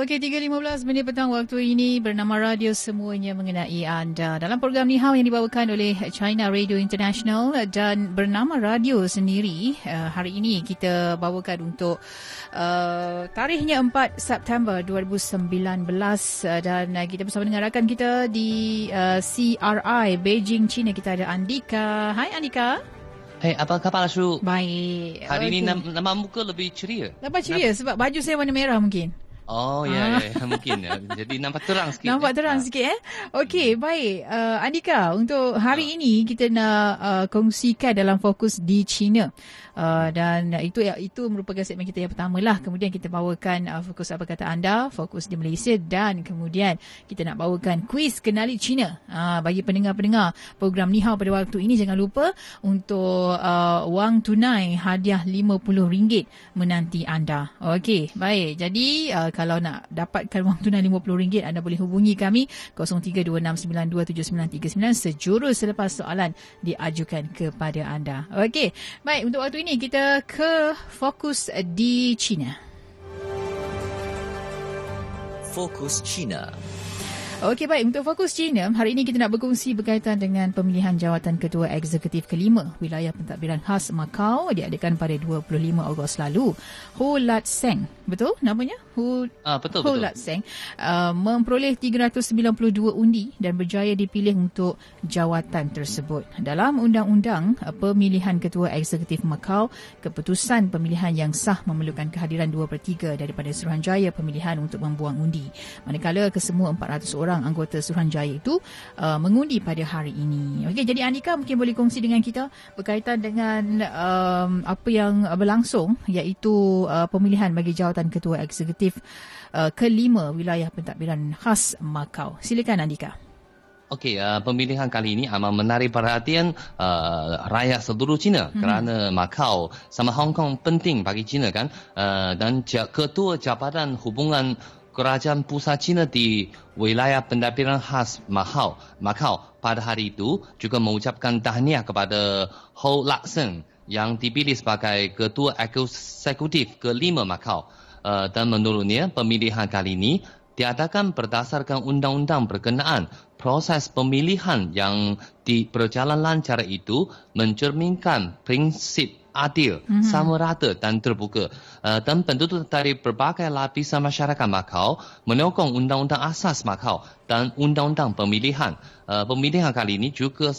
Okey, 3.15 minit petang waktu ini bernama radio semuanya mengenai anda. Dalam program Ni Hao yang dibawakan oleh China Radio International dan bernama radio sendiri, uh, hari ini kita bawakan untuk uh, tarikhnya 4 September 2019 uh, dan uh, kita bersama dengan rakan kita di uh, CRI Beijing, China. Kita ada Andika. Hai Andika. Hei, apa khabar Ashu? Baik. Hari okay. ini nama, nama muka lebih ceria. Nampak ceria sebab baju saya warna merah mungkin. Oh ya, ya, ya mungkin ya. Jadi nampak terang sikit. Nampak terang ya. sikit eh. Okey, baik. Uh, Andika, untuk hari uh. ini kita nak uh, kongsikan dalam fokus di China. Uh, dan itu itu merupakan segmen kita yang pertama lah. Kemudian kita bawakan uh, fokus apa kata anda, fokus di Malaysia dan kemudian kita nak bawakan kuis kenali China. Uh, bagi pendengar-pendengar program Nihao pada waktu ini jangan lupa untuk uh, wang tunai hadiah RM50 menanti anda. Okey, baik. Jadi uh, kalau nak dapatkan wang tunai RM50 anda boleh hubungi kami 0326927939 sejurus selepas soalan diajukan kepada anda. Okey, baik untuk waktu ini kita ke fokus di China. Fokus China. Okey baik untuk fokus China hari ini kita nak berkongsi berkaitan dengan pemilihan jawatan ketua eksekutif kelima wilayah pentadbiran khas Macau diadakan pada 25 Ogos lalu. Ho Lat Seng, betul namanya? Ho ah, betul Ho betul. Lat Seng uh, memperoleh 392 undi dan berjaya dipilih untuk jawatan tersebut. Dalam undang-undang uh, pemilihan ketua eksekutif Macau, keputusan pemilihan yang sah memerlukan kehadiran 2 per 3 daripada Suruhanjaya pemilihan untuk membuang undi. Manakala kesemua 400 orang anggota Suruhanjaya itu uh, mengundi pada hari ini. Okey, jadi Andika mungkin boleh kongsi dengan kita berkaitan dengan um, apa yang berlangsung iaitu uh, pemilihan bagi jawatan ketua eksekutif uh, kelima wilayah pentadbiran khas Macau. Silakan Andika. Okey, uh, pemilihan kali ini amat menarik perhatian uh, rakyat seluruh China hmm. kerana Macau sama Hong Kong penting bagi China kan uh, dan ketua Jabatan Hubungan kerajaan pusat China di wilayah pentadbiran khas Macau, Macau pada hari itu juga mengucapkan tahniah kepada Ho Lak Seng yang dipilih sebagai ketua eksekutif kelima Macau. Uh, dan menurutnya pemilihan kali ini diadakan berdasarkan undang-undang berkenaan proses pemilihan yang diperjalan lancar itu mencerminkan prinsip adil, mm-hmm. sama rata dan terbuka. Uh, dan penduduk dari berbagai lapisan masyarakat Macau menyokong undang-undang asas Macau dan undang-undang pemilihan. Uh, pemilihan kali ini juga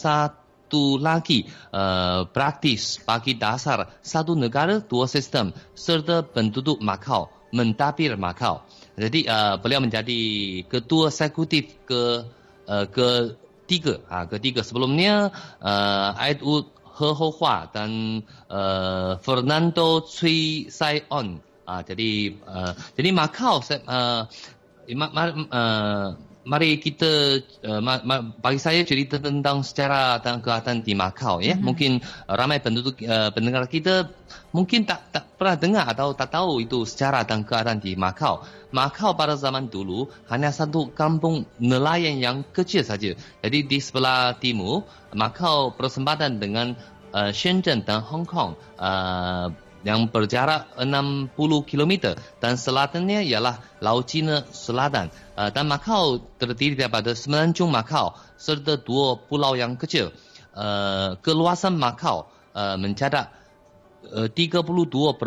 satu lagi uh, praktis bagi dasar satu negara dua sistem serta penduduk Macau mentapir Macau. Jadi uh, beliau menjadi ketua eksekutif ke uh, ketiga. Ha, ketiga sebelumnya uh, Aid He Ho Hua dan uh, Fernando Cui Sai On. Uh, jadi uh, jadi Macau ma, ma, uh, mari kita uh, ma, ma, bagi saya cerita tentang sejarah dan keadaan di Macau ya. Mm-hmm. Mungkin uh, ramai penduduk uh, pendengar kita mungkin tak tak pernah dengar atau tak tahu itu sejarah dan keadaan di Macau. Macau pada zaman dulu hanya satu kampung nelayan yang kecil saja. Jadi di sebelah timur Macau bersempatan dengan uh, Shenzhen dan Hong Kong uh, yang berjarak 60 km dan selatannya ialah Laut Cina Selatan. Uh, dan Macau terdiri daripada semenanjung Macau serta dua pulau yang kecil. Uh, keluasan Macau uh, mencatat uh, 32.8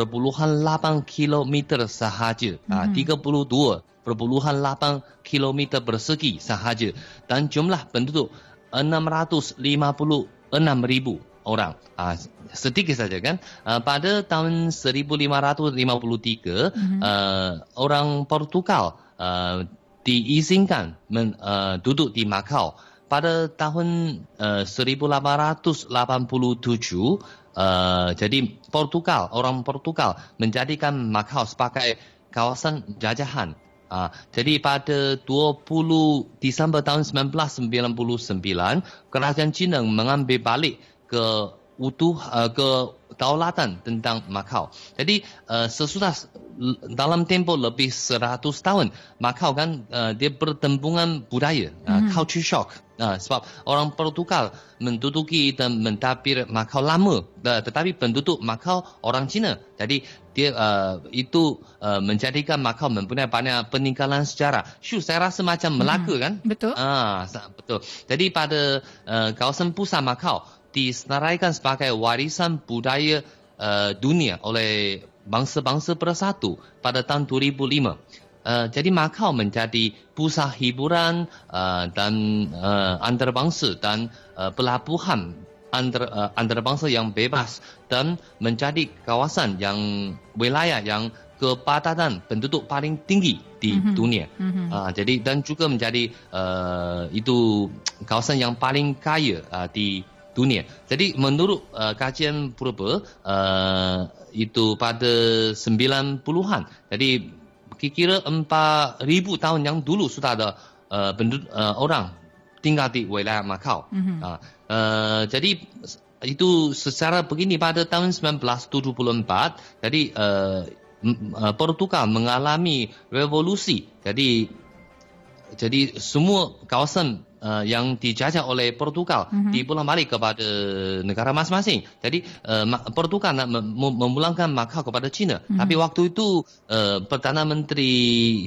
km sahaja. Mm-hmm. Uh, 32.8 km persegi sahaja. Dan jumlah penduduk 656,000 orang. Uh, sedikit saja kan. Uh, pada tahun 1553, mm-hmm. uh, orang Portugal uh, diizinkan men, uh, duduk di Macau. Pada tahun uh, 1887, uh, jadi Portugal, orang Portugal menjadikan Macau sebagai kawasan jajahan. Uh, jadi pada 20 Disember tahun 1999, kerajaan China mengambil balik ke utuh uh, kedaulatan tentang Macau. Jadi uh, sesudah dalam tempoh lebih 100 tahun Macau kan uh, dia pertempungan budaya uh, mm-hmm. culture shock uh, sebab orang Portugal menduduki dan mentapir Macau lama uh, tetapi penduduk Macau orang Cina jadi dia uh, itu uh, menjadikan Macau mempunyai banyak peninggalan sejarah. Syu saya rasa macam Melaka hmm, kan? Betul. Ah betul. Jadi pada uh, kawasan pusat Macau disenaraikan sebagai warisan budaya uh, dunia oleh bangsa-bangsa bersatu pada tahun 2005. Uh, jadi Macau menjadi pusat hiburan uh, dan uh, antarabangsa dan uh, pelabuhan antara, uh, antarabangsa yang bebas dan menjadi kawasan yang wilayah yang kepadatan penduduk paling tinggi di mm-hmm. dunia. Mm-hmm. Uh, jadi dan juga menjadi uh, itu kawasan yang paling kaya uh, di dunia. Jadi menurut uh, kajian purba uh, itu pada 90-an. Jadi kira-kira 4000 tahun yang dulu sudah ada uh, penduduk uh, orang tinggal di wilayah Macau. Mm-hmm. Uh, uh, jadi itu secara begini pada tahun 1974 jadi uh, Portugal mengalami revolusi. Jadi jadi semua kawasan uh, yang dijajah oleh Portugal mm-hmm. dipulang balik kepada negara masing-masing. Jadi uh, Portugal nak mem- memulangkan Macau kepada China. Mm-hmm. Tapi waktu itu uh, Perdana Menteri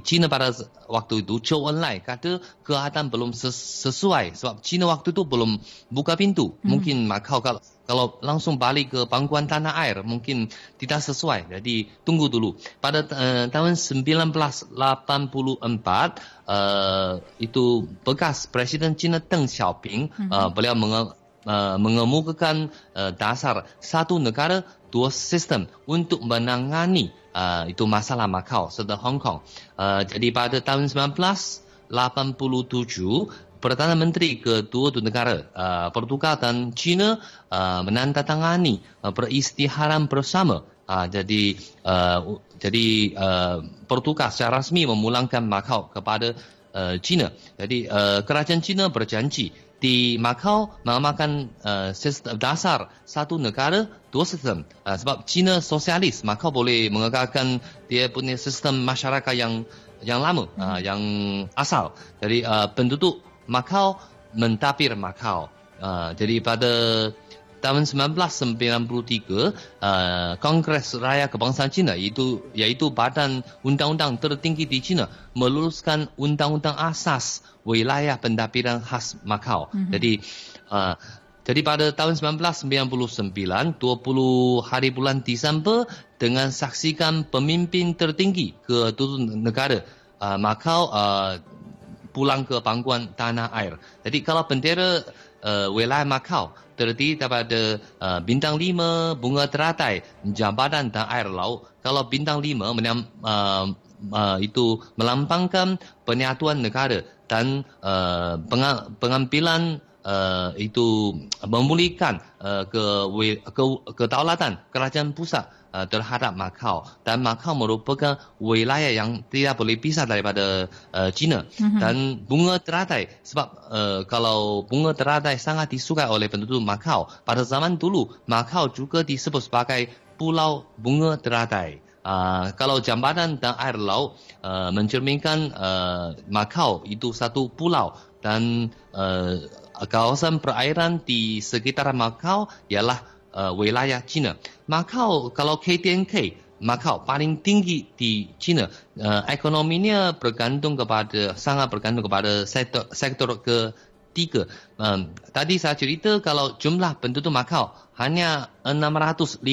China pada waktu itu Zhou Enlai kata keadaan belum ses- sesuai sebab China waktu itu belum buka pintu. Mm-hmm. Mungkin Macau kalau kalau langsung balik ke pangkuan tanah air mungkin tidak sesuai. Jadi tunggu dulu. Pada uh, tahun 1984 uh, itu bekas Presiden China Deng Xiaoping uh, mm-hmm. beliau menge, uh, mengemukakan uh, dasar satu negara dua sistem untuk menangani uh, itu masalah Macau serta Hong Kong. Uh, jadi pada tahun 1987 Perdana Menteri kedua tu negara uh, Portugal dan China uh, menandatangani uh, peristiharan bersama. Uh, jadi uh, jadi uh, Portugal secara rasmi memulangkan Macau kepada uh, China. Jadi uh, kerajaan China berjanji di Macau mengamalkan uh, sistem dasar satu negara dua sistem. Uh, sebab China sosialis, Macau boleh mengekalkan dia punya sistem masyarakat yang yang lama, uh, yang asal. Jadi uh, penduduk Macau mentapir Macau. Uh, jadi pada tahun 1993, uh, Kongres Raya Kebangsaan China iaitu, iaitu badan undang-undang tertinggi di China meluluskan undang-undang asas wilayah pendapiran khas Macau. Mm-hmm. Jadi uh, jadi pada tahun 1999, 20 hari bulan Disember dengan saksikan pemimpin tertinggi ke tujuh negara uh, Macau uh, pulang ke pangkuan tanah air. Jadi kalau bendera uh, wilayah Macau terdiri daripada uh, bintang lima, bunga teratai, jambatan dan air laut. Kalau bintang lima menyam, uh, uh, itu melambangkan penyatuan negara dan uh, pengambilan uh, itu memulihkan uh, ke, ke kedaulatan kerajaan pusat uh, terhadap Macau. Dan Macau merupakan wilayah yang tidak boleh pisah daripada uh, China. Mm-hmm. dan bunga teratai sebab uh, kalau bunga teratai sangat disukai oleh penduduk Macau pada zaman dulu Macau juga disebut sebagai pulau bunga teratai Uh, kalau jambatan dan air laut uh, mencerminkan uh, Macau itu satu pulau. Dan uh, kawasan perairan di sekitar Macau ialah uh, wilayah China. Macau kalau KTNK, Macau paling tinggi di China. Ekonominya bergantung kepada sangat bergantung kepada sektor sektor ketiga. Um, tadi saya cerita kalau jumlah penduduk Macau hanya 656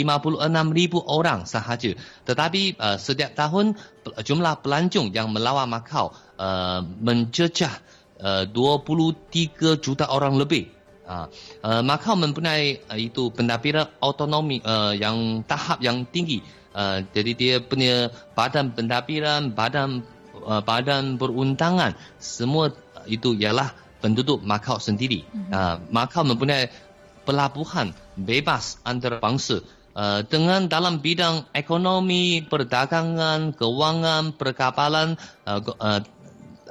ribu orang sahaja. Tetapi uh, setiap tahun jumlah pelancong yang melawat Macau uh, mencecah uh, 23 juta orang lebih. Uh, uh, Macau mempunyai uh, itu pendapiran autonomi uh, yang tahap yang tinggi. Uh, jadi dia punya badan pendapiran, badan uh, badan perundangan semua itu ialah penduduk Macau sendiri. Mm-hmm. Uh, Macau mempunyai pelabuhan bebas antarabangsa uh, dengan dalam bidang ekonomi, perdagangan, kewangan, perkapalan, uh, uh,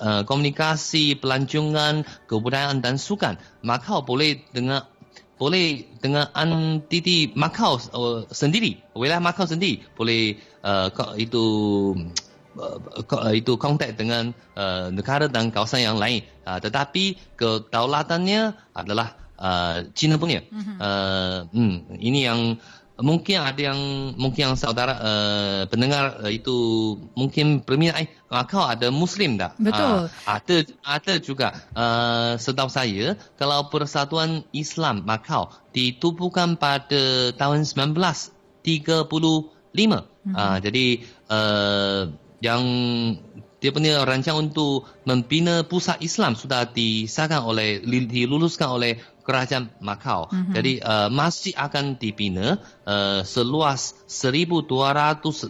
Uh, komunikasi, pelancongan, kebudayaan dan sukan. Macau boleh dengan boleh dengan antiti Macau uh, sendiri, wilayah Macau sendiri boleh uh, itu uh, itu kontak dengan uh, negara dan kawasan yang lain. Uh, tetapi kedaulatannya adalah uh, China punya. Uh, hmm, ini yang mungkin ada yang mungkin yang saudara uh, pendengar uh, itu mungkin berminat eh Macau ada muslim tak? Betul. Uh, ada ada juga uh, setahu saya kalau Persatuan Islam Macau ditubuhkan pada tahun 1935. Mm-hmm. Uh, jadi uh, yang dia punya rancangan untuk membina pusat Islam sudah disahkan oleh diluluskan oleh kerajaan Macau. Mm-hmm. Jadi uh, masjid akan dibina uh, seluas 1250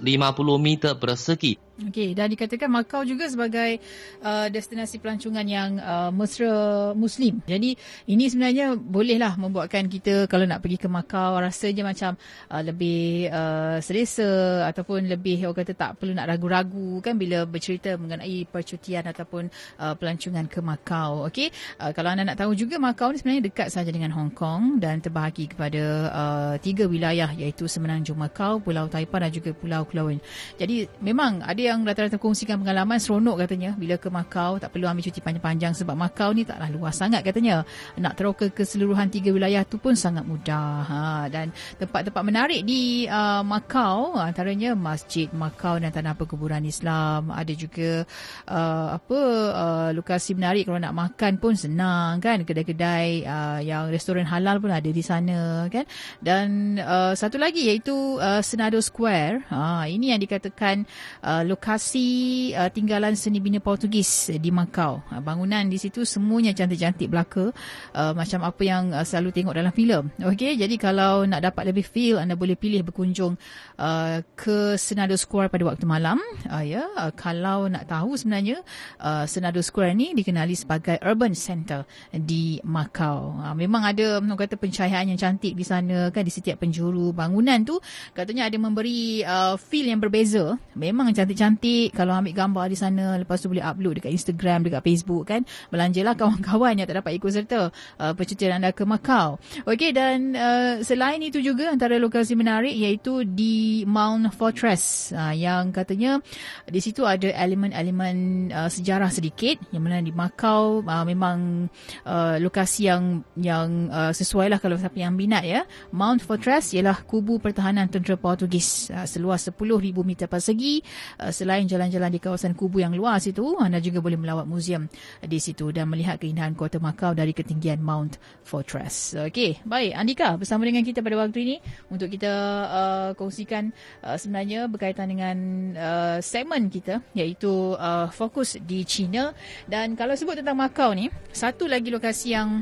meter persegi. Okey, dan dikatakan Macau juga sebagai uh, destinasi pelancongan yang uh, mesra Muslim. Jadi ini sebenarnya bolehlah membuatkan kita kalau nak pergi ke Macau rasa je macam uh, lebih uh, selesa ataupun lebih orang kata tak perlu nak ragu-ragu kan bila bercerita mengenai percutian ataupun uh, pelancongan ke Macau. Okey, uh, kalau anda nak tahu juga Macau ni sebenarnya dekat saja dengan Hong Kong dan terbahagi kepada uh, tiga wilayah iaitu Semenanjung Macau, Pulau Taipan dan juga Pulau Kelauan. Jadi memang ada yang rata-rata kongsikan pengalaman seronok katanya bila ke Macau tak perlu ambil cuti panjang-panjang sebab Macau ni taklah luas sangat katanya. Nak teroka keseluruhan tiga wilayah tu pun sangat mudah. Ha, dan tempat-tempat menarik di uh, Macau antaranya Masjid Macau dan Tanah Perkuburan Islam. Ada juga uh, apa uh, lokasi menarik kalau nak makan pun senang kan kedai-kedai uh, yang restoran halal pun ada di sana kan. Dan uh, satu lagi iaitu uh, Senado Square. Ha, ini yang dikatakan uh, lokasi uh, tinggalan seni bina Portugis di Macau. Uh, bangunan di situ semuanya cantik-cantik belaka uh, macam apa yang uh, selalu tengok dalam filem. Okey, jadi kalau nak dapat lebih feel anda boleh pilih berkunjung uh, ke Senado Square pada waktu malam. Uh, ya, uh, kalau nak tahu sebenarnya uh, Senado Square ni dikenali sebagai urban center di Macau. Uh, memang ada orang kata pencahayaan yang cantik di sana kan di setiap penjuru. Bangunan tu katanya ada memberi uh, feel yang berbeza. Memang cantik cantik kalau ambil gambar di sana lepas tu boleh upload dekat Instagram dekat Facebook kan. Belanjalah kawan-kawan yang tak dapat ikut serta uh, percutian anda ke Macau. Okey dan uh, selain itu juga antara lokasi menarik iaitu di Mount Fortress. Uh, yang katanya di situ ada elemen-elemen uh, sejarah sedikit. Yang mana di Macau uh, memang uh, lokasi yang yang uh, sesuai lah kalau siapa yang minat ya Mount Fortress ialah kubu pertahanan tentera Portugis uh, seluas 10,000 meter persegi uh, selain jalan-jalan di kawasan kubu yang luas itu, anda juga boleh melawat muzium di situ dan melihat keindahan kota Macau dari ketinggian Mount Fortress. Okey, baik. Andika bersama dengan kita pada waktu ini untuk kita uh, kongsikan uh, sebenarnya berkaitan dengan uh, segmen kita iaitu uh, fokus di China dan kalau sebut tentang Macau ni, satu lagi lokasi yang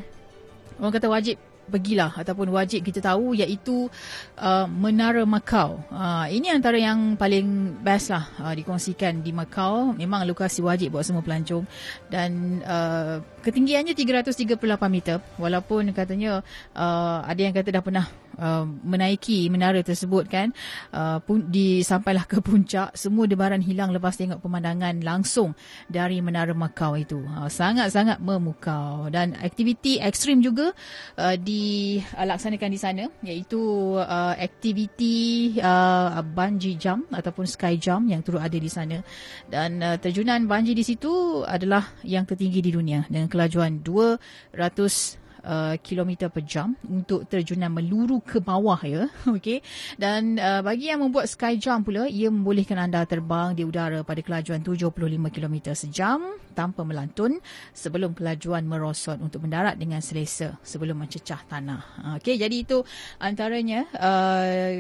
orang kata wajib pergilah ataupun wajib kita tahu iaitu uh, Menara Macau. Uh, ini antara yang paling best lah uh, dikongsikan di Macau. Memang lokasi wajib buat semua pelancong dan uh, ketinggiannya 338 meter walaupun katanya uh, ada yang kata dah pernah uh, menaiki menara tersebut kan? Uh, pun di sampailah ke puncak semua debaran hilang lepas tengok pemandangan langsung dari menara Macau itu. Uh, sangat-sangat memukau. Dan aktiviti ekstrim juga uh, dilaksanakan di sana iaitu uh, aktiviti uh, bungee jump ataupun sky jump yang turut ada di sana. Dan uh, terjunan bungee di situ adalah yang tertinggi di dunia dengan kelajuan 200 uh, kilometer per jam untuk terjunan meluru ke bawah ya. Okey. Dan uh, bagi yang membuat sky jump pula ia membolehkan anda terbang di udara pada kelajuan 75 km sejam tanpa melantun sebelum kelajuan merosot untuk mendarat dengan selesa sebelum mencecah tanah. Okey jadi itu antaranya uh,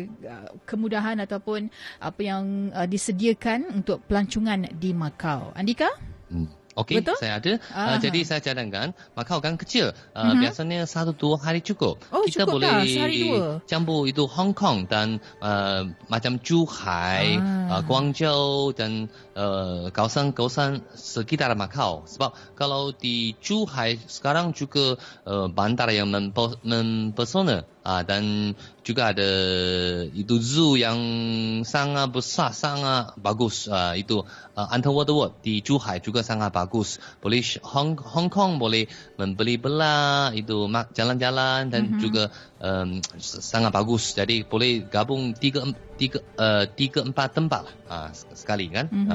kemudahan ataupun apa yang uh, disediakan untuk pelancongan di Macau. Andika? Hmm. Okey, saya ada. Uh, jadi saya cadangkan, maka kan kecil. Uh, uh-huh. Biasanya satu dua hari cukup. Oh, Kita cukup boleh dah, campur itu Hong Kong dan uh, macam Zhuhai, uh. uh, Guangzhou dan uh, kawasan-kawasan sekitar Macau. Sebab kalau di Zhuhai sekarang juga uh, bandar yang mempesona uh, dan juga ada itu zoo yang sangat besar, sangat bagus. Uh, itu uh, Underwater World di Zhuhai juga sangat bagus. Boleh Hong, Hong Kong boleh membeli bela itu jalan-jalan dan mm-hmm. juga um, sangat bagus. Jadi boleh gabung tiga tiga uh, tiga empat tempat lah, uh, sekali kan. Mm-hmm.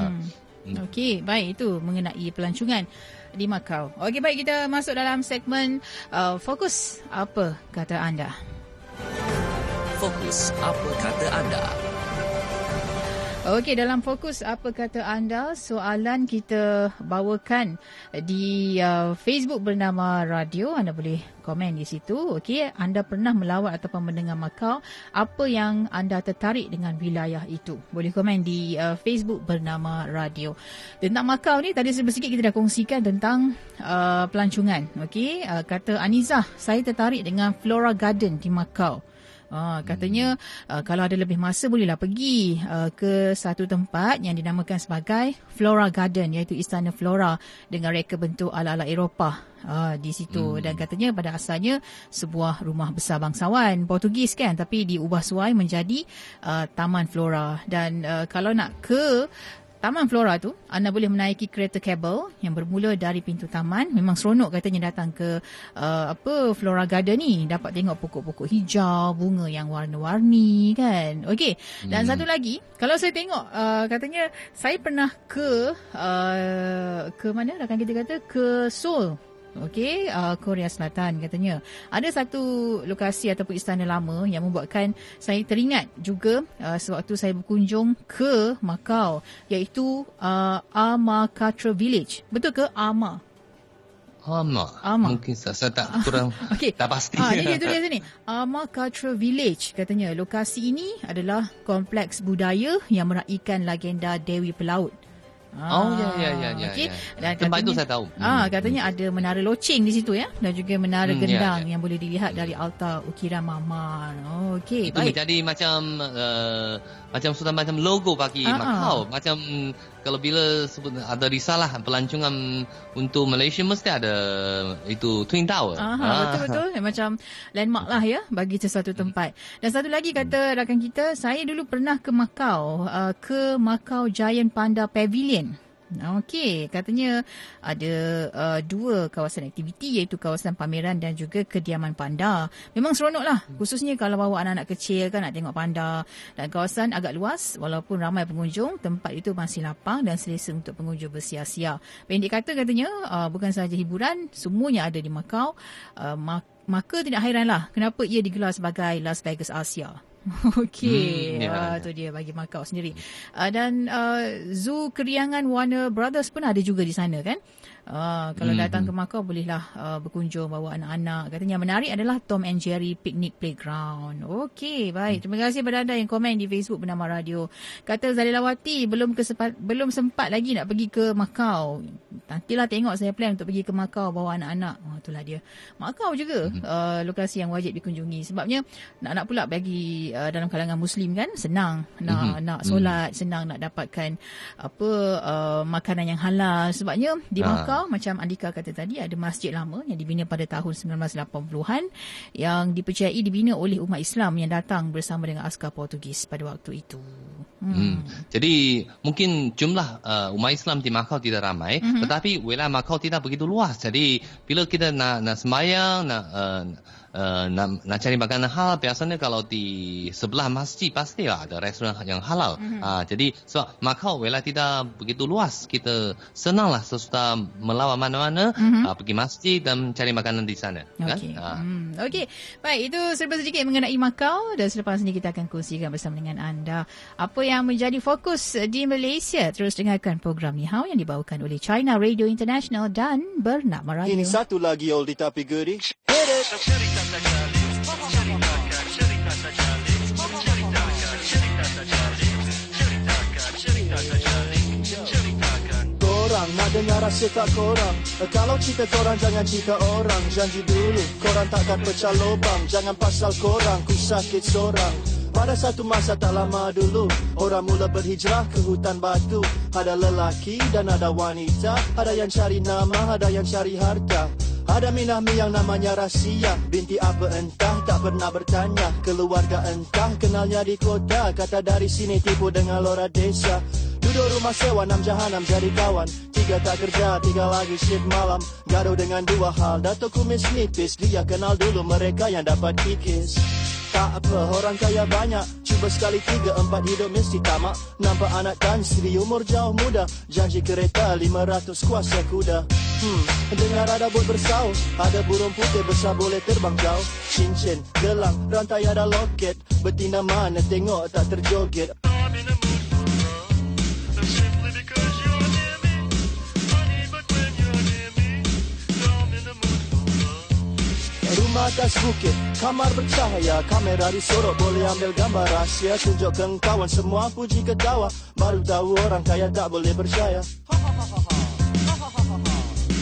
Uh, Okey, baik itu mengenai pelancongan di Macau. Okey, baik kita masuk dalam segmen uh, fokus apa kata anda? Fokus apa kata anda? Okey, dalam fokus apa kata anda, soalan kita bawakan di uh, Facebook bernama Radio. Anda boleh komen di situ. Okey, anda pernah melawat ataupun mendengar Macau, apa yang anda tertarik dengan wilayah itu? Boleh komen di uh, Facebook bernama Radio. Tentang Macau ni tadi sedikit kita dah kongsikan tentang uh, pelancongan. Okey, uh, kata Anizah, saya tertarik dengan Flora Garden di Macau. Uh, katanya uh, kalau ada lebih masa bolehlah pergi uh, ke satu tempat yang dinamakan sebagai Flora Garden iaitu Istana Flora dengan reka bentuk ala-ala Eropah uh, di situ hmm. dan katanya pada asalnya sebuah rumah besar bangsawan Portugis kan tapi diubah suai menjadi uh, Taman Flora dan uh, kalau nak ke Taman Flora tu anda boleh menaiki kereta kabel yang bermula dari pintu taman. Memang seronok katanya datang ke uh, apa Flora Garden ni dapat tengok pokok-pokok hijau, bunga yang warna-warni kan. Okey. Dan hmm. satu lagi, kalau saya tengok uh, katanya saya pernah ke uh, ke mana rakan kita kata ke Seoul okey uh, Korea Selatan katanya ada satu lokasi ataupun istana lama yang membuatkan saya teringat juga uh, sewaktu saya berkunjung ke Macau iaitu uh, Amakatra Village betul ke Ama Ama. Ama. Mungkin saya, saya tak kurang okay. tak pasti. Ah, ini dia tulis sini. Ama Cultural Village katanya. Lokasi ini adalah kompleks budaya yang meraihkan legenda Dewi Pelaut. Oh ya ya ya ya. Okay. Ya. Dan Tempat katanya, itu saya tahu. Ah hmm. katanya ada menara loceng di situ ya dan juga menara hmm, ya, gendang ya, ya. yang boleh dilihat dari altar ukiran Mamar. Oh, okey. Itu baik. jadi macam uh, macam sudah macam logo bagi uh-huh. Macau. Macam kalau bila ada risalah pelancongan untuk Malaysia mesti ada itu Twin Tower. Aha, ah. betul betul macam landmark lah ya bagi sesuatu tempat. Dan satu lagi kata rakan kita, saya dulu pernah ke Macau, uh, ke Macau Giant Panda Pavilion. Okey, katanya ada uh, dua kawasan aktiviti iaitu kawasan pameran dan juga kediaman panda. Memang seronoklah khususnya kalau bawa anak-anak kecil kan nak tengok panda dan kawasan agak luas walaupun ramai pengunjung, tempat itu masih lapang dan selesa untuk pengunjung bersia-sia. Pendek kata katanya uh, bukan sahaja hiburan, semuanya ada di Macau. Uh, maka tidak hairanlah kenapa ia digelar sebagai Las Vegas Asia. Okey, hmm, ya, uh, tu dia bagi Macau sendiri. Uh, dan uh, Zoo Keriangan Warner Brothers pun ada juga di sana kan? Uh, kalau mm-hmm. datang ke Macau bolehlah uh, berkunjung bawa anak-anak. Katanya yang menarik adalah Tom and Jerry Picnic Playground. Okey, baik. Terima kasih kepada anda yang komen di Facebook bernama Radio. Kata Zalilawati belum kesempat, belum sempat lagi nak pergi ke Macau. Nantilah tengok saya plan untuk pergi ke Macau bawa anak-anak. Oh, itulah dia. Macau juga mm-hmm. uh, lokasi yang wajib dikunjungi. Sebabnya nak-nak pula bagi uh, dalam kalangan Muslim kan senang nak mm-hmm. nak solat, mm-hmm. senang nak dapatkan apa uh, makanan yang halal. Sebabnya di Macau Melaka macam Andika kata tadi ada masjid lama yang dibina pada tahun 1980-an yang dipercayai dibina oleh umat Islam yang datang bersama dengan askar Portugis pada waktu itu. Hmm. Hmm. Jadi mungkin jumlah uh, umat Islam di Macau tidak ramai hmm. tetapi wilayah Macau tidak begitu luas. Jadi bila kita nak nak sembahyang nak uh, Uh, nak, nak cari makanan halal biasanya kalau di sebelah masjid pasti lah ada restoran yang halal. Mm-hmm. Uh, jadi sebab so, Macau wilayah tidak begitu luas kita senanglah sesudah melawat mana-mana mm-hmm. uh, pergi masjid dan cari makanan di sana. Okay. Kan? Uh. Hmm. Okey. Baik itu serba sedikit mengenai Macau dan selepas ini kita akan kongsikan bersama dengan anda apa yang menjadi fokus di Malaysia. Terus dengarkan program Ni Hao yang dibawakan oleh China Radio International dan Bernama Radio. Ini satu lagi Korang nak dengar rasa tak korang? Kalau cerita korang jangan cerita orang. Janji dulu korang takkan pecah lubang. Jangan pasal korang ku sakit seorang. Pada satu masa tak lama dulu Orang mula berhijrah ke hutan batu. Ada lelaki dan ada wanita. Ada yang cari nama, ada yang cari harta Ada Minahmi yang namanya Rasia. Binti apa entah tak pernah bertanya. Keluarga entah kenalnya di kota. Kata dari sini tipu dengan lora desa. Duduk rumah sewa enam jahanam jadi kawan. Tiga tak kerja, tiga lagi shift malam. Gaduh dengan dua hal. Datuk kumis nipis Dia kenal dulu mereka yang dapat kikis tak apa, orang kaya banyak. Cuba sekali tiga, empat hidup mesti tamak. Nampak anak dan isteri umur jauh muda. Janji kereta lima ratus kuasa kuda. Hmm, dengar ada bot bersau Ada burung putih besar boleh terbang jauh. Cincin, gelang, rantai ada loket. Betina mana tengok tak terjoget Rumah atas bukit, kamar bercahaya. Kamera disorot, boleh ambil gambar rahsia. Tunjuk ke kawan, semua puji ketawa Baru tahu orang kaya tak boleh percaya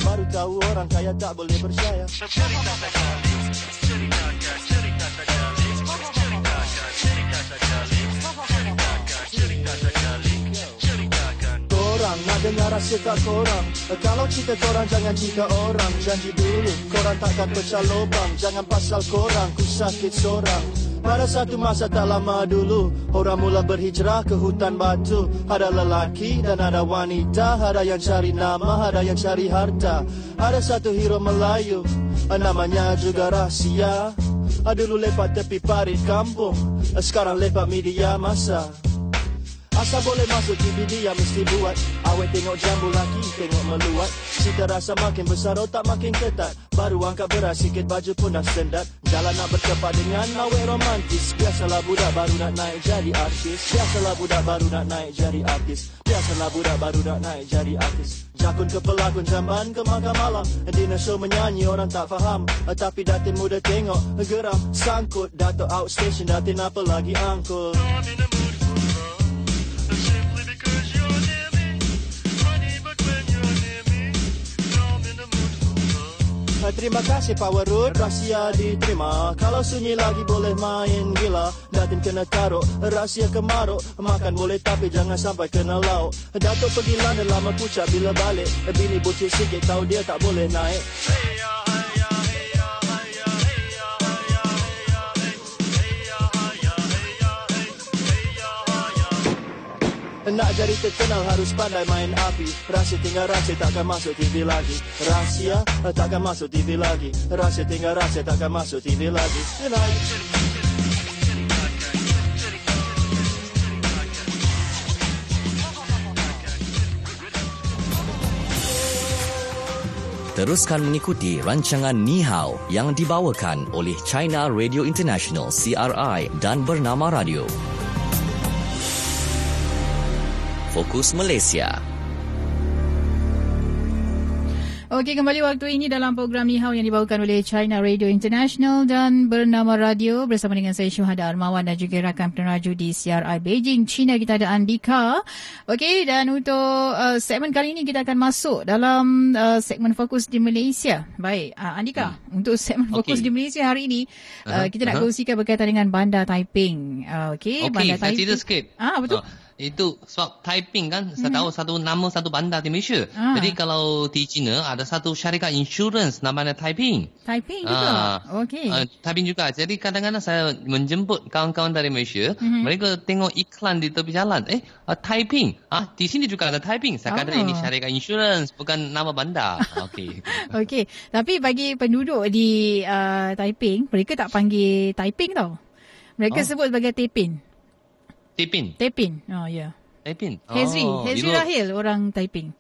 Baru tahu orang kaya tak boleh percaya Cerita saja, cerita saja, cerita saja, cerita saja, dengar rahsia tak korang Kalau cerita korang jangan cerita orang. Janji dulu korang takkan pecah lubang. Jangan pasal korang ku sakit seorang. Pada satu masa tak lama dulu Orang mula berhijrah ke hutan batu. Ada lelaki dan ada wanita. Ada yang cari nama, ada yang cari harta. Ada satu hero Melayu Namanya juga rahsia Ah, Dulu lepak tepi parit kampung. Sekarang lepak media masa Asal boleh masuk TV dia mesti buat. Awet tengok jambu lagi tengok meluat. Cita rasa makin besar otak makin ketat. Baru angkat beras sikit baju pun dah sendat. Jalan nak berkepat dengan awet romantis. Biasalah budak baru nak naik jadi artis. Biasalah budak baru nak naik jadi artis. Biasalah budak baru nak naik jadi artis. Jakun ke pelakon zaman ke makan malam. Dinner show menyanyi orang tak faham. Tapi datin muda tengok geram Sangkut. Dato outstation datin apa lagi angkut Terima kasih Power Road Rahsia diterima. Kalau sunyi lagi boleh main gila. Datin kena taruh Rahsia kemaruk. Makan boleh tapi jangan sampai kena lauk. Datuk pergi London lama pucat bila balik. Bini bucik sikit tahu dia tak boleh naik. Hey Nak jadi terkenal harus pandai main api Rahsia tinggal rahsia takkan masuk TV lagi Rahsia eh, takkan masuk TV lagi Rahsia tinggal rahsia takkan masuk TV lagi Lagi. Teruskan mengikuti rancangan Ni Hao yang dibawakan oleh China Radio International CRI dan Bernama Radio. Fokus Malaysia. Okey, kembali waktu ini dalam program Ni Hao yang dibawakan oleh China Radio International dan Bernama Radio bersama dengan saya Syuhada Armawan dan juga rakan peneraju di CRI Beijing, China. Kita ada Andika. Okey, dan untuk uh, segmen kali ini kita akan masuk dalam uh, segmen fokus di Malaysia. Baik, uh, Andika, hmm. untuk segmen fokus Okey. di Malaysia hari ini, uh, Aha, kita nak aha. kongsikan berkaitan dengan Bandar Taiping. Uh, Okey, Okey, Bandar saya cerita sikit. Ah, betul. Ah, itu sebab Taiping kan, saya tahu satu nama satu bandar di Malaysia. Ah. Jadi kalau di China ada satu syarikat insurans namanya Taiping. Taiping juga. Ah, Okey. ah, Taiping juga. Jadi kadang-kadang saya menjemput kawan-kawan dari Malaysia, Mhm. mereka tengok iklan di tepi jalan. Eh, ah, Taiping. Ah, di sini juga ada Taiping. Saya kata Oh. ini syarikat insurans, bukan nama bandar. Okey. Okey, tapi bagi penduduk di uh, Taiping, mereka tak panggil Taiping tau. Mereka Oh. sebut sebagai Tepin. Taiping. Tepin. Oh, ya. Yeah. Taiping. Hezri. Oh, Hezri you know- Rahil, orang Taiping.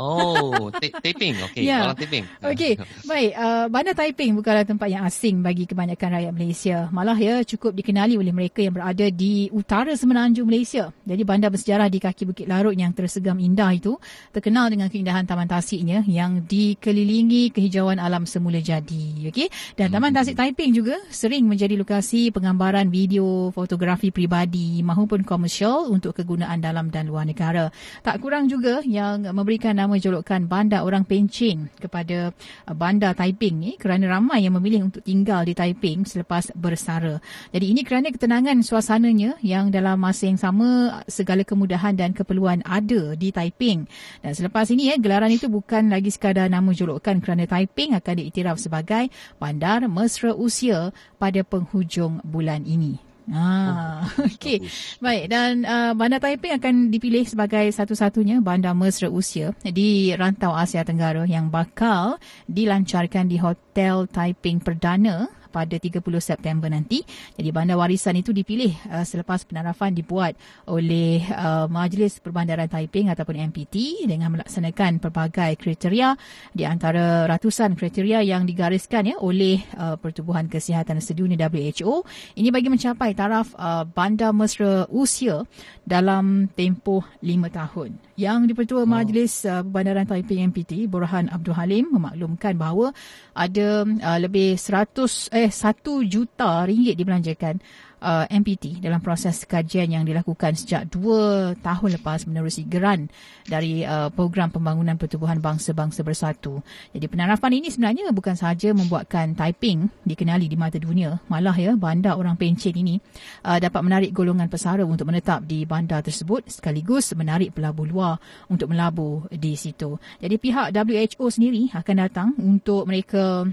Oh, ta- Taiping. Okey, Ya. orang Taiping. Okey, baik. Uh, Bandar Taiping bukanlah tempat yang asing bagi kebanyakan rakyat Malaysia. Malah ya cukup dikenali oleh mereka yang berada di utara semenanjung Malaysia. Jadi bandar bersejarah di kaki Bukit Larut yang tersegam indah itu terkenal dengan keindahan taman tasiknya yang dikelilingi kehijauan alam semula jadi. Okey, dan Taman Tasik Taiping juga sering menjadi lokasi penggambaran video, fotografi peribadi maupun komersial untuk kegunaan dalam dan luar negara. Tak kurang juga yang memberikan nama nama julukan Bandar Orang Pencen kepada uh, Bandar Taiping ni kerana ramai yang memilih untuk tinggal di Taiping selepas bersara. Jadi ini kerana ketenangan suasananya yang dalam masa yang sama segala kemudahan dan keperluan ada di Taiping. Dan selepas ini ya gelaran itu bukan lagi sekadar nama julukan kerana Taiping akan diiktiraf sebagai Bandar Mesra Usia pada penghujung bulan ini. Ah, okey. Baik dan uh, Bandar Taiping akan dipilih sebagai satu-satunya bandar mesra usia di rantau Asia Tenggara yang bakal dilancarkan di Hotel Taiping Perdana pada 30 September nanti. Jadi bandar warisan itu dipilih uh, selepas penarafan dibuat oleh uh, Majlis Perbandaran Taiping ataupun MPT dengan melaksanakan pelbagai kriteria di antara ratusan kriteria yang digariskan ya oleh uh, Pertubuhan Kesihatan Sedunia WHO. Ini bagi mencapai taraf uh, bandar mesra usia dalam tempoh lima tahun. Yang di-Pertua Majlis uh, Perbandaran Taiping MPT, Burhan Abdul Halim memaklumkan bahawa ada uh, lebih 100 eh 1 juta ringgit dibelanjakan uh, MPT dalam proses kajian yang dilakukan sejak dua tahun lepas menerusi geran dari uh, program pembangunan pertubuhan bangsa-bangsa bersatu. Jadi penarafan ini sebenarnya bukan sahaja membuatkan Taiping dikenali di mata dunia, malah ya bandar orang pencen ini uh, dapat menarik golongan pesara untuk menetap di bandar tersebut sekaligus menarik pelabur luar untuk melabur di situ. Jadi pihak WHO sendiri akan datang untuk mereka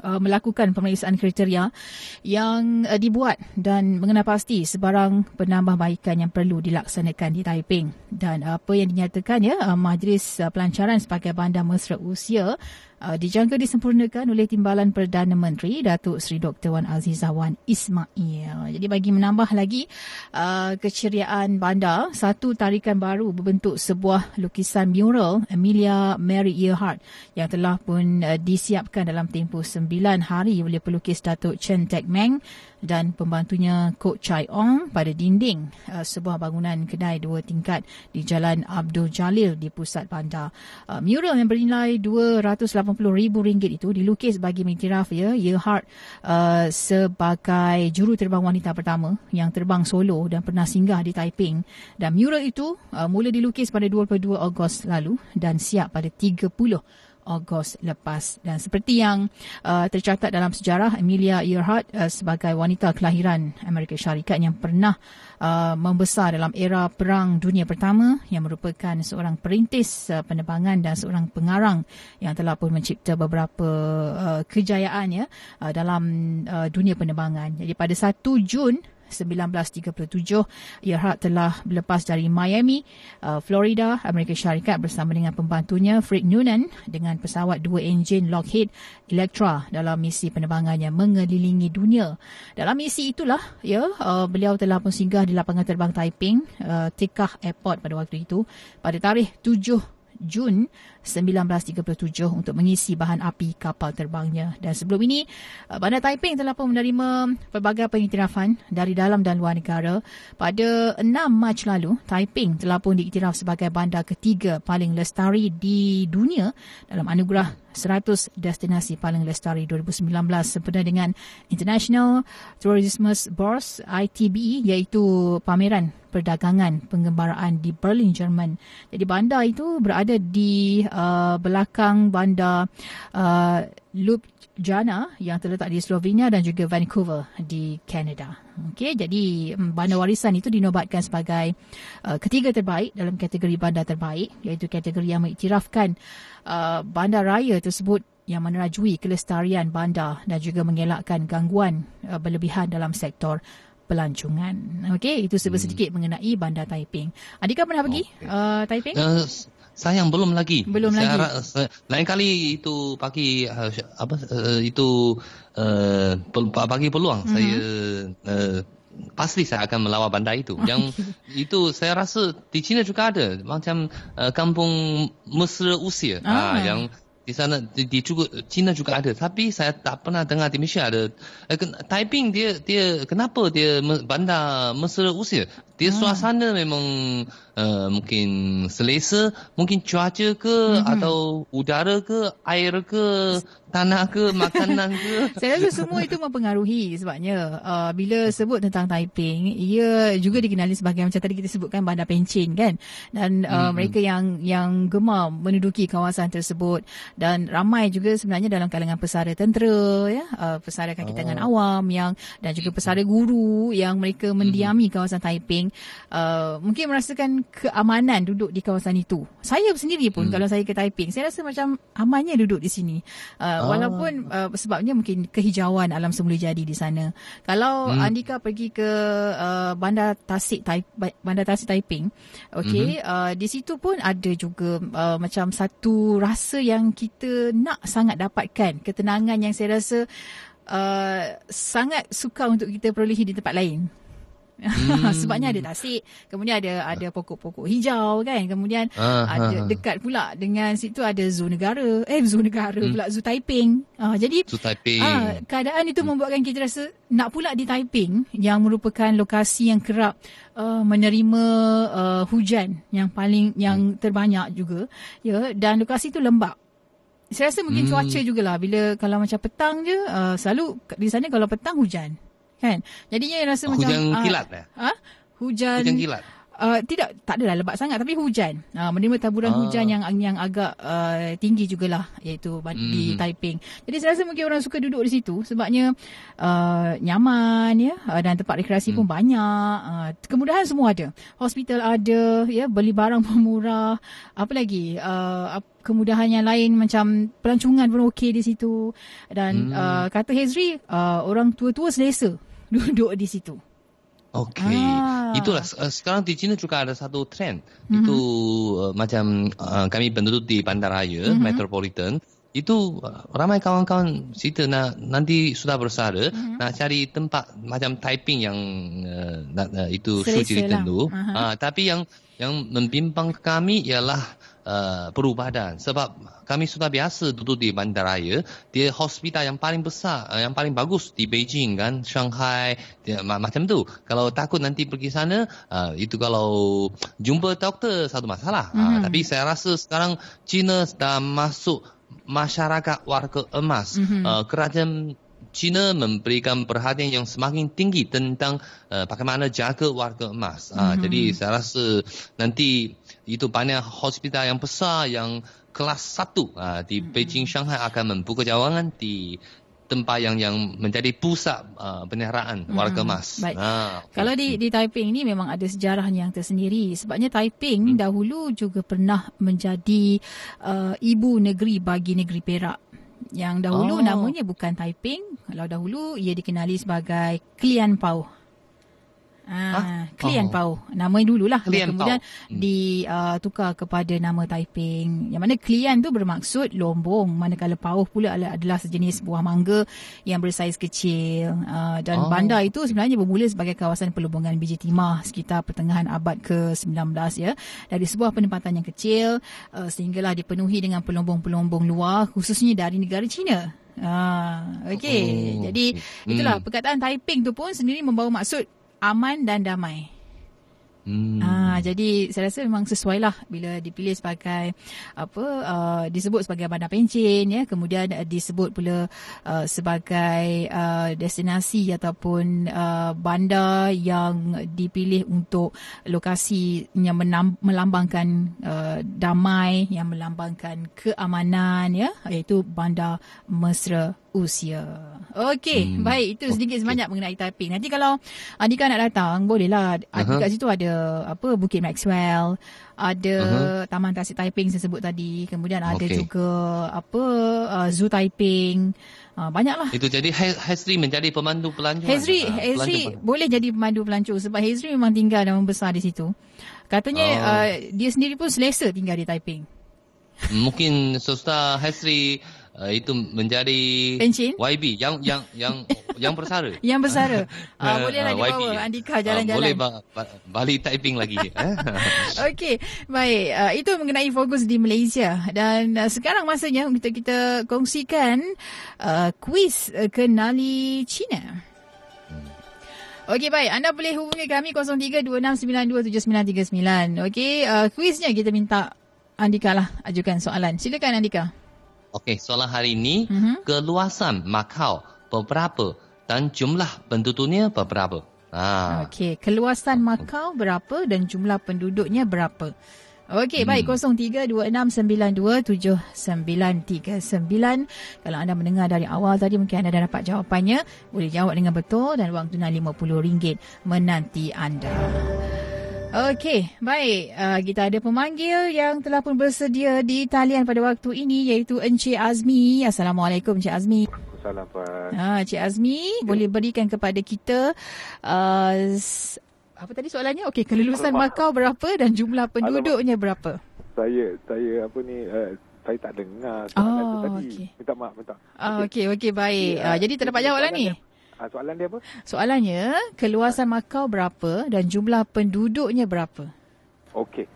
uh, melakukan pemeriksaan kriteria yang uh, dibuat dan mengenal pasti sebarang penambahbaikan yang perlu dilaksanakan di Taiping. Dan apa yang dinyatakan ya uh, majlis uh, pelancaran sebagai bandar mesra usia uh, dijangka disempurnakan oleh Timbalan Perdana Menteri Datuk Seri Dr. Wan Azizah Wan Ismail. Jadi bagi menambah lagi uh, keceriaan bandar, satu tarikan baru berbentuk sebuah lukisan mural Amelia Mary Earhart yang telah pun uh, disiapkan dalam tempoh sembilan hari oleh pelukis Datuk Chen Tek Meng dan pembantunya Kok Chai Ong pada dinding uh, sebuah bangunan kedai dua tingkat di Jalan Abdul Jalil di pusat bandar. Uh, mural yang bernilai RM280,000 itu dilukis bagi mengiktiraf ya Earhart uh, sebagai juru terbang wanita pertama yang terbang solo dan pernah singgah di Taiping. Dan mural itu uh, mula dilukis pada 22 Ogos lalu dan siap pada 30 Ogos lepas dan seperti yang uh, tercatat dalam sejarah Amelia Earhart uh, sebagai wanita kelahiran Amerika Syarikat yang pernah uh, membesar dalam era Perang Dunia Pertama yang merupakan seorang perintis uh, penerbangan dan seorang pengarang yang telah pun mencipta beberapa uh, kejayaan ya uh, dalam uh, dunia penerbangan. Jadi pada 1 Jun 1937 Earhart telah berlepas dari Miami, uh, Florida, Amerika Syarikat bersama dengan pembantunya Frick Noonan dengan pesawat dua enjin Lockheed Electra dalam misi penerbangannya mengelilingi dunia. Dalam misi itulah ya uh, beliau telah pun singgah di lapangan terbang Taiping, uh, Tekah Airport pada waktu itu pada tarikh 7 Jun 1937 untuk mengisi bahan api kapal terbangnya. Dan sebelum ini, uh, Bandar Taiping telah pun menerima pelbagai pengiktirafan dari dalam dan luar negara. Pada 6 Mac lalu, Taiping telah pun diiktiraf sebagai bandar ketiga paling lestari di dunia dalam anugerah 100 destinasi paling lestari 2019 sempena dengan International Tourism Bourse ITB iaitu pameran perdagangan penggembaraan di Berlin, Jerman. Jadi bandar itu berada di uh, belakang bandar uh, Ljubljana yang terletak di Slovenia dan juga Vancouver di Canada. Okey, jadi um, bandar warisan itu dinobatkan sebagai uh, ketiga terbaik dalam kategori bandar terbaik iaitu kategori yang mengiktirafkan uh, bandar raya tersebut yang menerajui kelestarian bandar dan juga mengelakkan gangguan uh, berlebihan dalam sektor pelancongan. Okey, itu sedikit hmm. mengenai Bandar Taiping. Adika pernah pergi okay. uh, Taiping? Uh, sayang belum lagi. Belum saya lagi. Ra- saya, lain kali itu pagi uh, apa uh, itu uh, bagi peluang mm-hmm. saya uh, pasti saya akan melawat bandar itu. Yang itu saya rasa di China juga ada macam uh, kampung mesra usia ah. uh, yang di sana di, di juga China juga ada tapi saya tak pernah dengar di Malaysia ada eh, Taiping dia dia kenapa dia bandar mesra usia Dia suasana memang uh, mungkin selesa, mungkin cuaca ke Mhm. atau udara ke, air ke, tanah ke, makanan ke. Saya rasa semua itu mempengaruhi sebabnya. Uh, bila sebut tentang Taiping, ia juga dikenali sebagai macam tadi kita sebutkan bandar pencen kan. Dan uh, Mm-mm. mereka yang yang gemar menduduki kawasan tersebut. Dan ramai juga sebenarnya dalam kalangan pesara tentera ya, uh, pesara kaki tangan awam yang dan juga pesara guru yang mereka mendiami kawasan Taiping uh, mungkin merasakan keamanan duduk di kawasan itu. Saya sendiri pun Hmm. kalau saya ke Taiping, saya rasa macam amannya duduk di sini. Uh, Ah. walaupun uh, sebabnya mungkin kehijauan alam semula jadi di sana. Kalau Hmm. Andika pergi ke uh, Bandar Tasik Tai, Bandar Tasik Taiping, okey, Mhm. uh, di situ pun ada juga uh, macam satu rasa yang kita nak sangat dapatkan, ketenangan yang saya rasa uh, sangat suka untuk kita perolehi di tempat lain. Hmm. Sebabnya ada tasik, kemudian ada ada pokok-pokok hijau kan, kemudian Ah, ada ah, dekat pula dengan situ ada zoo negara. Eh zoo negara Hmm. pula zoo Taiping. Ah jadi Su Taiping. Ah, keadaan itu membuatkan kita rasa nak pula di Taiping yang merupakan lokasi yang kerap uh, menerima uh, hujan yang paling yang terbanyak juga ya dan lokasi itu lembap. Saya rasa mungkin Hmm. cuaca jugalah bila kalau macam petang je uh, selalu di sana kalau petang hujan kan. Jadinya rasa macam Hujan ah, kilat eh? Ah, hujan Hujan kilat. Uh, tidak tak adalah lebat sangat tapi hujan. Uh, menerima taburan Ah. hujan yang yang agak uh, tinggi jugalah iaitu ban- di Hmm. Taiping. Jadi saya rasa mungkin orang suka duduk di situ sebabnya uh, nyaman ya uh, dan tempat rekreasi pun Hmm. banyak. Uh, kemudahan semua ada. Hospital ada ya beli barang pun murah. Apa lagi? Uh, kemudahan yang lain macam pelancongan pun okey di situ dan Hmm. uh, kata Hezri uh, orang tua-tua selesa duduk di situ. Okey. Ah. Itulah uh, sekarang di China juga ada satu trend. Mhm. Itu uh, macam uh, kami penduduk di Bandaraya Mhm. Metropolitan itu uh, ramai kawan-kawan cerita nak nanti sudah bersara Mhm. nak cari tempat macam Taiping yang uh, nak, uh, itu suci dulu. Aha. Uh, tapi yang yang membimbang kami ialah uh, perubahan sebab kami sudah biasa duduk di bandaraya dia hospital yang paling besar uh, yang paling bagus di Beijing kan Shanghai dia, ma- macam tu kalau takut nanti pergi sana uh, itu kalau jumpa doktor satu masalah uh, Mhm. tapi saya rasa sekarang China dah masuk masyarakat warga emas Mhm. uh, kerajaan China memberikan perhatian yang semakin tinggi tentang uh, bagaimana jaga warga emas. Uh, Mhm. Jadi saya rasa nanti itu banyak hospital yang besar yang kelas satu uh, di Mhm. Beijing, Shanghai akan membuka cawangan di tempat yang yang menjadi pusat uh, penyeraan warga emas. Baik. Ah, okey. Kalau di di Taiping ni memang ada sejarah yang tersendiri. Sebabnya Taiping Hmm. dahulu juga pernah menjadi uh, ibu negeri bagi negeri Perak. Yang dahulu Oh. namanya bukan Taiping. Kalau dahulu ia dikenali sebagai Klian Pau. Ah, Klian Oh. Pau. Nama dululah. Dan Klian kemudian Pau. Hmm. ditukar kepada nama Taiping. Yang mana Klian tu bermaksud lombong. Manakala Pau pula adalah, sejenis buah mangga yang bersaiz kecil. Uh, dan Oh. bandar itu sebenarnya bermula sebagai kawasan pelombongan biji timah sekitar pertengahan abad ke-19 ya. Dari sebuah penempatan yang kecil uh, sehinggalah dipenuhi dengan pelombong-pelombong luar khususnya dari negara China. Ah, okey. Oh, Jadi itulah Hmm. perkataan Taiping tu pun sendiri membawa maksud aman dan damai. Hmm. Ah, jadi saya rasa memang sesuai lah bila dipilih sebagai apa uh, disebut sebagai bandar pencen ya kemudian uh, disebut pula uh, sebagai uh, destinasi ataupun uh, bandar yang dipilih untuk lokasi yang menam, melambangkan uh, damai yang melambangkan keamanan ya iaitu bandar mesra usia. Okey, Hmm, baik itu sedikit okey. sebanyak mengenai Taiping. Nanti kalau Andika nak datang bolehlah uh Aha. dekat situ ada apa Bukit Maxwell, ada Aha. Taman Tasik Taiping saya sebut tadi, kemudian ada Okey. juga apa uh, Zoo Taiping. Uh, banyaklah. Itu jadi Hezri menjadi pemandu pelancongan. Hezri, Ah, Hezri pelancong- boleh jadi pemandu pelancong sebab Hezri memang tinggal dan membesar di situ. Katanya Oh. uh, dia sendiri pun selesa tinggal di Taiping. Mungkin Susta Hezri uh, itu menjadi Pencin? YB yang yang yang yang bersara. Yang bersara. Uh, Ah, bolehlah ah, dibawa YB. Andika Ah, jalan-jalan. boleh ba- ba- balik typing lagi. eh? Okey, baik. Uh, itu mengenai fokus di Malaysia dan uh, sekarang masanya untuk kita kongsikan uh, kuis uh, kenali China. Okey baik, anda boleh hubungi kami 0326927939. Okey, uh, kuisnya kita minta Andika lah ajukan soalan. Silakan Andika. Okey, soalan hari ini Mhm. keluasan Macau berapa dan jumlah penduduknya berapa? Ah. Okey, keluasan Macau berapa dan jumlah penduduknya berapa? Okey, baik Hmm. 0326927939. Kalau anda mendengar dari awal tadi mungkin anda dah dapat jawapannya, boleh jawab dengan betul dan wang tunai RM50 menanti anda. Okey, baik. Uh, kita ada pemanggil yang telah pun bersedia di talian pada waktu ini iaitu Encik Azmi. Assalamualaikum Encik Azmi. Salam Pak. Ha, Cik Azmi boleh berikan kepada kita uh, apa tadi soalannya? Okey, kelulusan Macau berapa dan jumlah penduduknya berapa? Saya saya apa ni uh, saya tak dengar soalan tu Oh, tadi. okey. Minta maaf minta. Ah, okey, okey, baik. Ya, Ah, jadi tak dapat jawab lah ni. Ah, soalan dia apa? Soalannya, keluasan Macau berapa dan jumlah penduduknya berapa? Okey.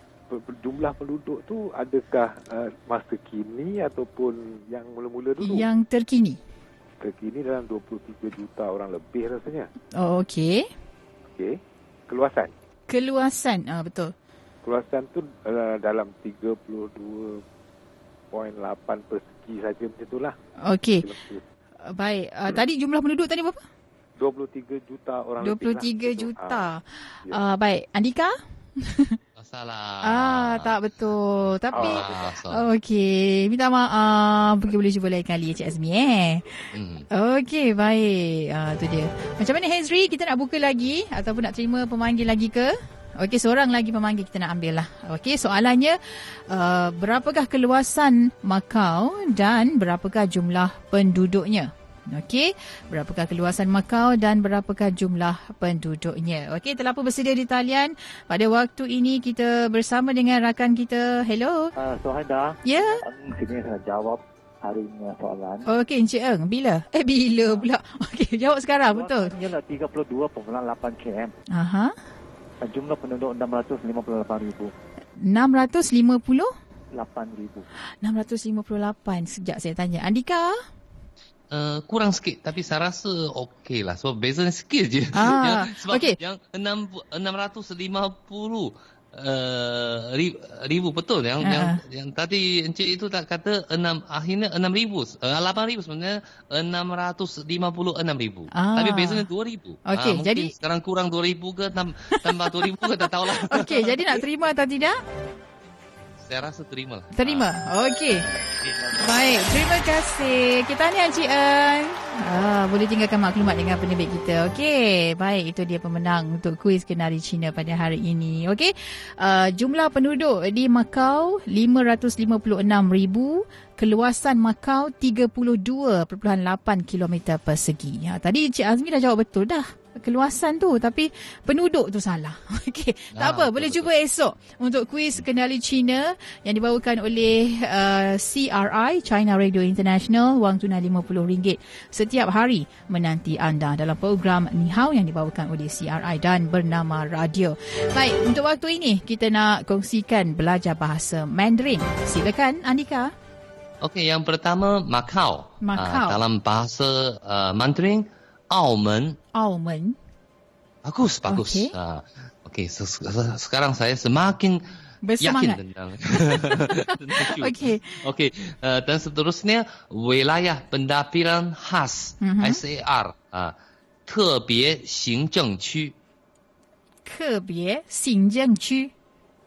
Jumlah penduduk tu adakah uh, masa kini ataupun yang mula-mula dulu? Yang terkini. Terkini dalam 23 juta orang lebih rasanya. Oh, okey. Okey. Keluasan. Keluasan, ah betul. Keluasan tu uh, dalam 32.8 persegi saja macam itulah. Okey. Baik. Ah, tadi jumlah penduduk tadi berapa? 23 juta orang lebih 23 lah. Juta. ya. Ah, baik. Andika? Salah. Ah, tak betul. Tapi Ah. Okey, minta maaf. Mungkin boleh cuba lain kali Cik Azmi eh. Hmm. Okey, baik. Ah tu dia. Macam mana Hezri? Kita nak buka lagi ataupun nak terima pemanggil lagi ke? Okey, seorang lagi pemanggil kita nak ambil lah. Okey, soalannya uh, berapakah keluasan Macau dan berapakah jumlah penduduknya? Okey, berapakah keluasan Macau dan berapakah jumlah penduduknya? Okey, telah pun bersedia di talian. Pada waktu ini kita bersama dengan rakan kita. Hello. Uh, so Haida, Ya. Eng sini saya jawab hari ini soalan. Okey, Encik Eng. Bila? Eh, bila pula? Okey, jawab sekarang. Betul. Ialah 32.8 km. Aha. Dan Jumlah penduduk 658,000. 650? 8,000. 658 sejak saya tanya. Andika? Uh, kurang sikit tapi saya rasa okey lah. Sebab beza sikit je. Ah, yang, sebab okey. yang 6, 650 Uh, ri- ribu betul yang Ah, yang ah. yang tadi encik itu tak kata enam akhirnya enam ribu uh, lapan ribu sebenarnya enam ratus lima puluh enam ribu Ah. tapi bezanya dua ribu Okey, mungkin jadi- sekarang kurang dua ribu ke tam, tambah dua ribu ke tak tahulah Okey, jadi nak terima atau tidak? Saya rasa terima lah Terima. Okey. Baik, terima kasih. Kita ni Encik Eng. Ah, boleh tinggalkan maklumat dengan penerbit kita. Okey, baik itu dia pemenang untuk kuis kenali Cina pada hari ini. Okey. Uh, jumlah penduduk di Macau 556,000, keluasan Macau 32.8 km persegi. Ha, tadi Encik Azmi dah jawab betul dah. Keluasan tu tapi penduduk tu salah. Okey, tak Ah, apa, betul, boleh betul. cuba esok untuk kuis kenali Cina yang dibawakan oleh uh, CRI China Radio International wang tunai RM50 setiap hari menanti anda dalam program Ni Hao yang dibawakan oleh CRI dan bernama Radio. Baik, untuk waktu ini kita nak kongsikan belajar bahasa Mandarin. Silakan Andika. Okey, yang pertama Macau. Macau. Ah, dalam bahasa uh, Mandarin, Aumen. Aumen. Bagus, bagus. Okey. Ah, Okey, se- se- sekarang saya semakin Bersemangat. yakin tentang tentang Q. Okey. Okey, uh, dan seterusnya wilayah pendapiran khas Mhm. SAR ah, 特别行政区。特别行政区。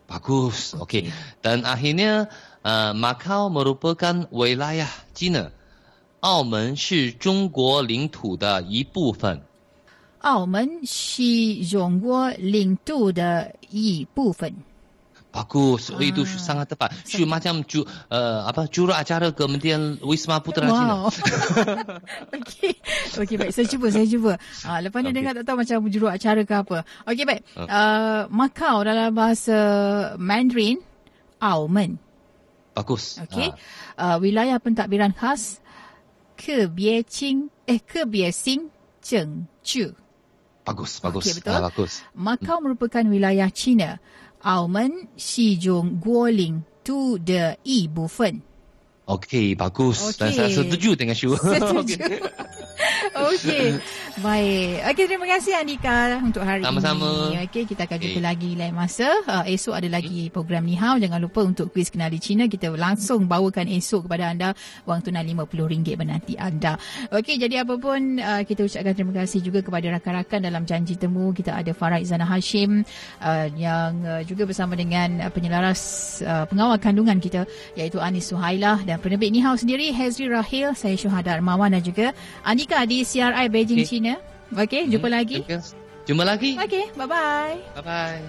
Bagus. Okey. Dan akhirnya uh, Macau merupakan wilayah China. 澳门是中国领土的一部分。澳门是中国领土的一部分。 Bagus, Ah. itu sangat tepat. Syu macam ju, uh, apa juruacara Kementerian Wisma Putra Cina. Wow. Okey. Okey baik saya cuba saya cuba. Ah lepas ni Okey. dengar tak tahu macam juru acara ke apa. Okey baik. Uh, Macau dalam bahasa Mandarin Aumen. Bagus. Okey. Uh, Ah. wilayah pentadbiran khas ke biacing eh ke biacing ceng cu. Bagus, bagus. Okay, betul? Ah, bagus. Macau hmm. merupakan wilayah China. Aomen, Xijong, Guoling, tu de yi bufen. Okey, bagus. Okay. Saya setuju dengan Syu. Setuju. Okey. Baik. Okey, terima kasih Andika untuk hari Sama-sama. ini. Okey, kita akan jumpa Okey. lagi lain masa. Uh, esok ada lagi program Ni Hao. Jangan lupa untuk kuis kenali Cina. Kita langsung bawakan esok kepada anda wang tunai RM50 menanti anda. Okey, jadi apa pun uh, kita ucapkan terima kasih juga kepada rakan-rakan dalam janji temu. Kita ada Farah Izana Hashim uh, yang uh, juga bersama dengan uh, penyelaras uh, pengawal kandungan kita iaitu Anis Suhailah dan penerbit Ni Hao sendiri Hezri Rahil, saya Syuhada Armawan dan juga Anika di CRI Beijing Okey. China. Okey, jumpa lagi. Terima kasih. Jumpa lagi. Okey, bye-bye. Bye bye.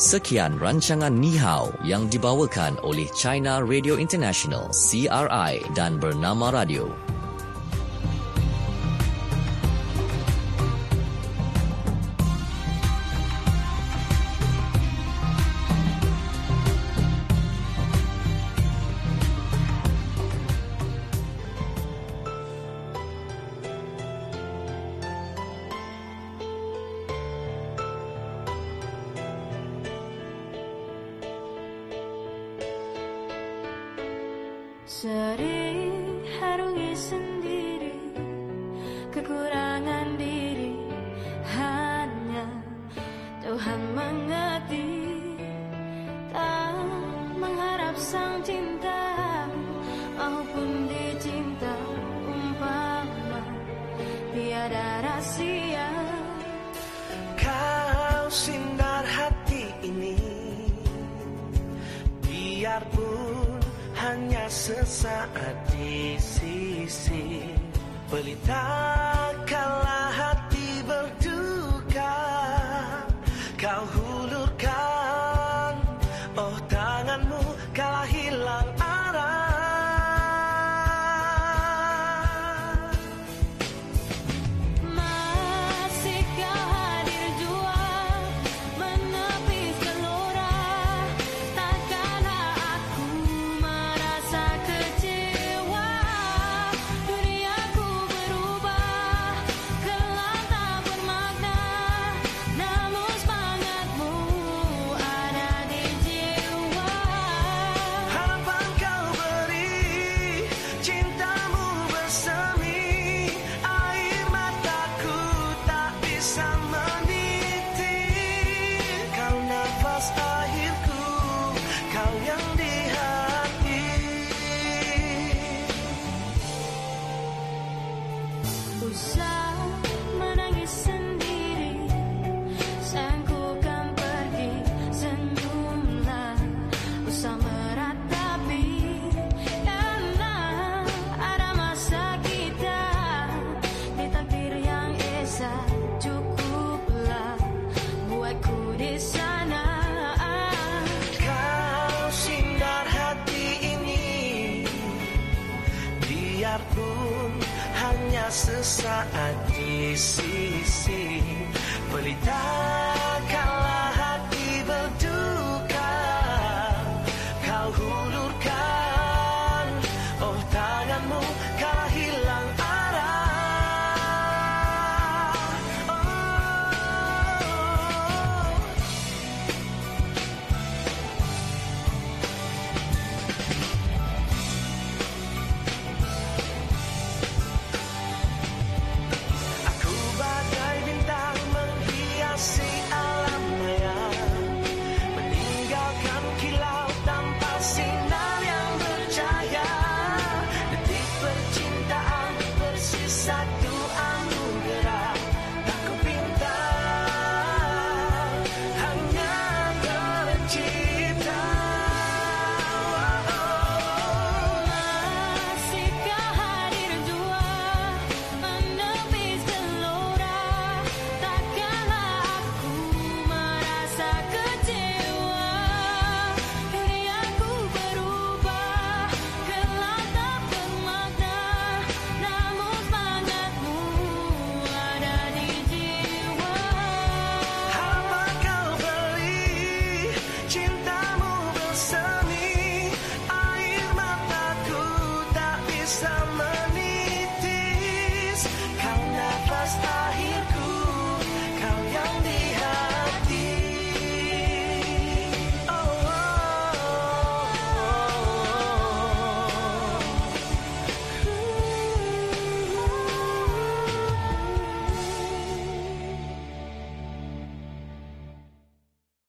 Sekian rancangan Ni Hao yang dibawakan oleh China Radio International CRI dan Bernama Radio. Sering